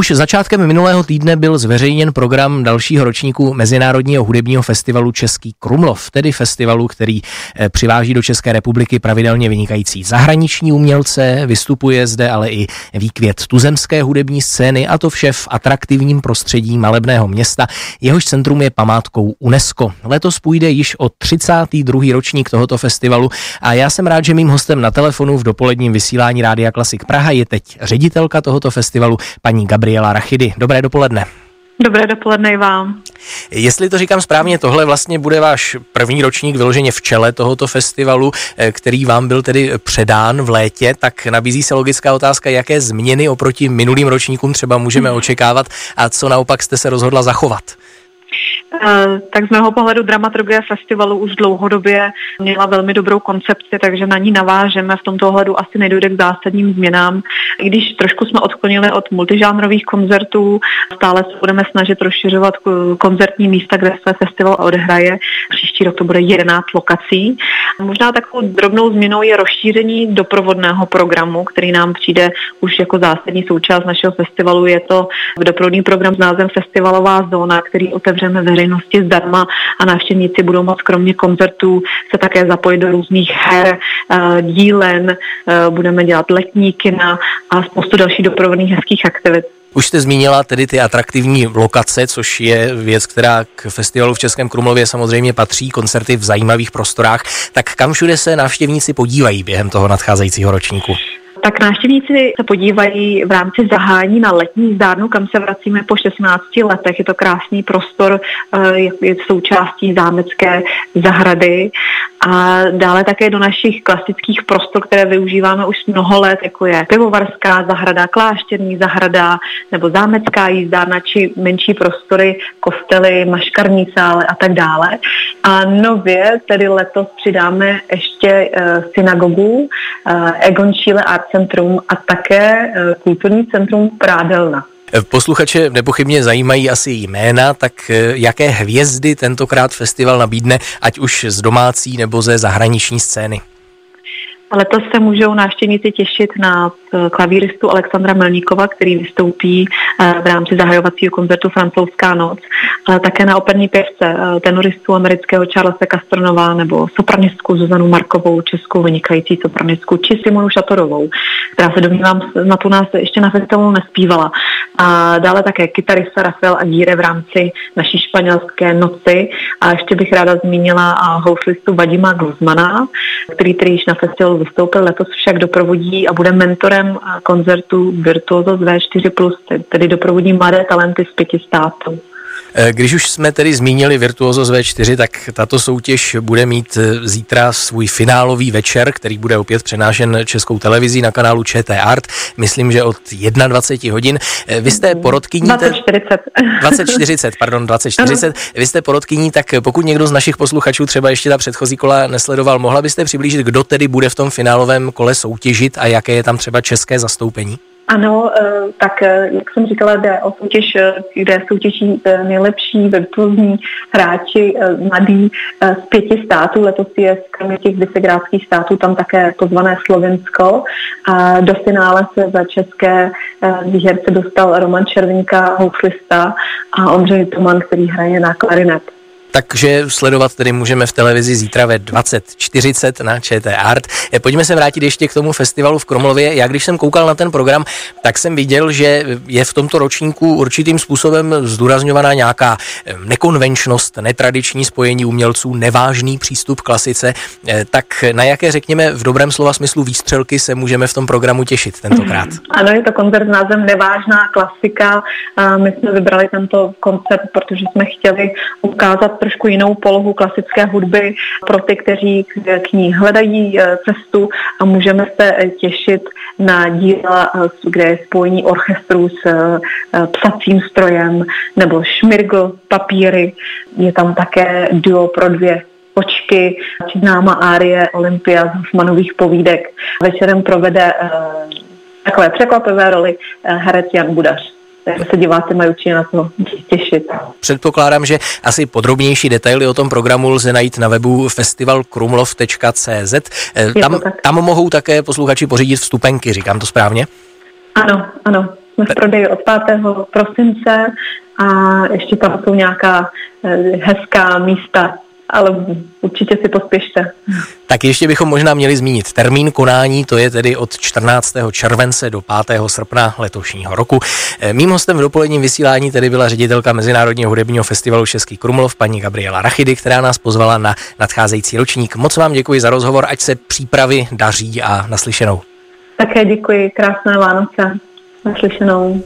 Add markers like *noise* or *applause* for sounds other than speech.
Už začátkem minulého týdne byl zveřejněn program dalšího ročníku Mezinárodního hudebního festivalu Český Krumlov, tedy festivalu, který eh, přiváží do České republiky pravidelně vynikající zahraniční umělce, vystupuje zde ale i výkvět tuzemské hudební scény a to vše v atraktivním prostředí malebného města, jehož centrum je památkou UNESCO. Letos půjde již o 32. ročník tohoto festivalu a já jsem rád, že mým hostem na telefonu v dopoledním vysílání Rádia Klasik Praha je teď ředitelka tohoto festivalu, paní Gabriela Rachidy. Dobré dopoledne. Dobré dopoledne i vám. Jestli to říkám správně, tohle vlastně bude váš první ročník vyloženě v čele tohoto festivalu, eh, který vám byl tedy předán v létě, tak nabízí se logická otázka, jaké změny oproti minulým ročníkům třeba můžeme očekávat a co naopak jste se rozhodla zachovat. Eh, tak z mého pohledu dramaturgie festivalu už dlouhodobě měla velmi dobrou koncepci, takže na ní navážeme. V tomto ohledu asi nedojde k zásadním změnám. I když trošku jsme odklonili od multižánrových koncertů, stále se budeme snažit rozšiřovat koncertní místa, kde se festival odehraje. Rok to bude 11 lokací. Možná takovou drobnou změnou je rozšíření doprovodného programu, který nám přijde už jako zásadní součást našeho festivalu. Je to doprovodný program s názvem Festivalová zóna, který otevřeme veřejnosti zdarma a návštěvníci budou moct kromě koncertů se také zapojit do různých her, eh, dílen, eh, budeme dělat letní kina a spoustu dalších doprovodných hezkých aktivit. Už jste zmínila tedy ty atraktivní lokace, což je věc, která k festivalu v Českém Krumlově samozřejmě patří, koncerty v zajímavých prostorách. Tak kam všude se návštěvníci podívají během toho nadcházejícího ročníku? Tak návštěvníci se podívají v rámci zahání na letní zdárnu, kam se vracíme po 16 letech. Je to krásný prostor, eh, je součástí zámecké zahrady a dále také do našich klasických prostor, které využíváme už mnoho let, jako je pivovarská zahrada, klášterní zahrada nebo zámecká jízdárna či menší prostory, kostely, maškarní sále a tak dále. A nově tedy letos přidáme ještě uh, synagogu, uh, Egon Schiele Art Centrum a také uh, kulturní centrum Prádelna. Posluchače nepochybně zajímají asi jména, tak jaké hvězdy tentokrát festival nabídne, ať už z domácí nebo ze zahraniční scény? Letos se můžou návštěvníci těšit na eh, klavíristu Alexandra Melníkova, který vystoupí eh, v rámci zahajovacího koncertu Francouzská noc, také na operní pěvce eh, tenoristu amerického Charlesa Castronova nebo sopranistku Zuzanu Markovou, českou vynikající sopranistku, či Simonu Šatorovou, která se domnívám, na tu nás ještě na festivalu nespívala. A dále také kytarista Rafael Aguirre v rámci naší španělské noci. A ještě bych ráda zmínila houslistu Vadima Gluzmana, který tedy již na festivalu vystoupil, letos však doprovodí a bude mentorem koncertu Virtuoso z V4+, tedy doprovodí mladé talenty z pěti států. Eh, když už jsme tedy zmínili Virtuoso z V4, tak tato soutěž bude mít eh, zítra svůj finálový večer, který bude opět přenášen českou televizí na kanálu ČT Art. Myslím, že od 21 hodin. Eh, vy jste porodkyní... 2040. 2040, pardon, 2040. Vy jste porodkyní, tak pokud někdo z našich posluchačů třeba ještě ta předchozí kola nesledoval, mohla byste přiblížit, kdo tedy bude v tom finálovém kole soutěžit a jaké je tam třeba české zastoupení? Ano, eh, tak eh, jak jsem říkala, jde o soutěž, eh, kde soutěží nejlepší virtuózní hráči mladí z pěti států. Letos je kromě těch vysegrádských států tam také pozvané Slovensko. A do finále se za české výherce dostal Roman Červinka, houslista a Ondřej Toman, který hraje na klarinet. Takže sledovat tedy můžeme v televizi zítra ve 20.40 na ČT Art. Eh, pojďme se vrátit ještě k tomu festivalu v Kromlově. Já když jsem koukal na ten program, tak jsem viděl, že je v tomto ročníku určitým způsobem zdůrazňovaná nějaká eh, nekonvenčnost, netradiční spojení umělců, nevážný přístup k klasice. Eh, tak na jaké, řekněme, v dobrém slova smyslu výstřelky se můžeme v tom programu těšit tentokrát? *laughs* Ano, je to koncert s názvem Nevážná klasika. My jsme vybrali tento koncert, protože jsme chtěli ukázat trošku jinou polohu klasické hudby pro ty, kteří k ní hledají eh, cestu a můžeme se eh, těšit na díla, eh, kde je spojení orchestru s psacím strojem nebo šmirgl, papíry. Je tam také duo pro dvě počky, známa árie Olympia z Husmanových povídek. Večerem provede takové překvapivé roli herec Jan Budař takže se diváci mají určitě na to těšit. Předpokládám, že asi podrobnější detaily o tom programu lze najít na webu festivalkrumlov.cz. Eh, tam, tam mohou také posluchači pořídit vstupenky, říkám to správně? Ano, ano. jsme v prodeji od 5. prosince a ještě tam jsou nějaká eh, hezká místa ale určitě si pospěšte. Tak ještě bychom možná měli zmínit termín konání, to je tedy od 14. července do 5. srpna letošního roku. Eh, mým hostem v dopoledním vysílání tedy byla ředitelka Mezinárodního hudebního festivalu Český Krumlov, paní Gabriela Rachidy, která nás pozvala na nadcházející ročník. Moc vám děkuji za rozhovor, ať se přípravy daří a naslyšenou. Také děkuji, krásné Vánoce, naslyšenou.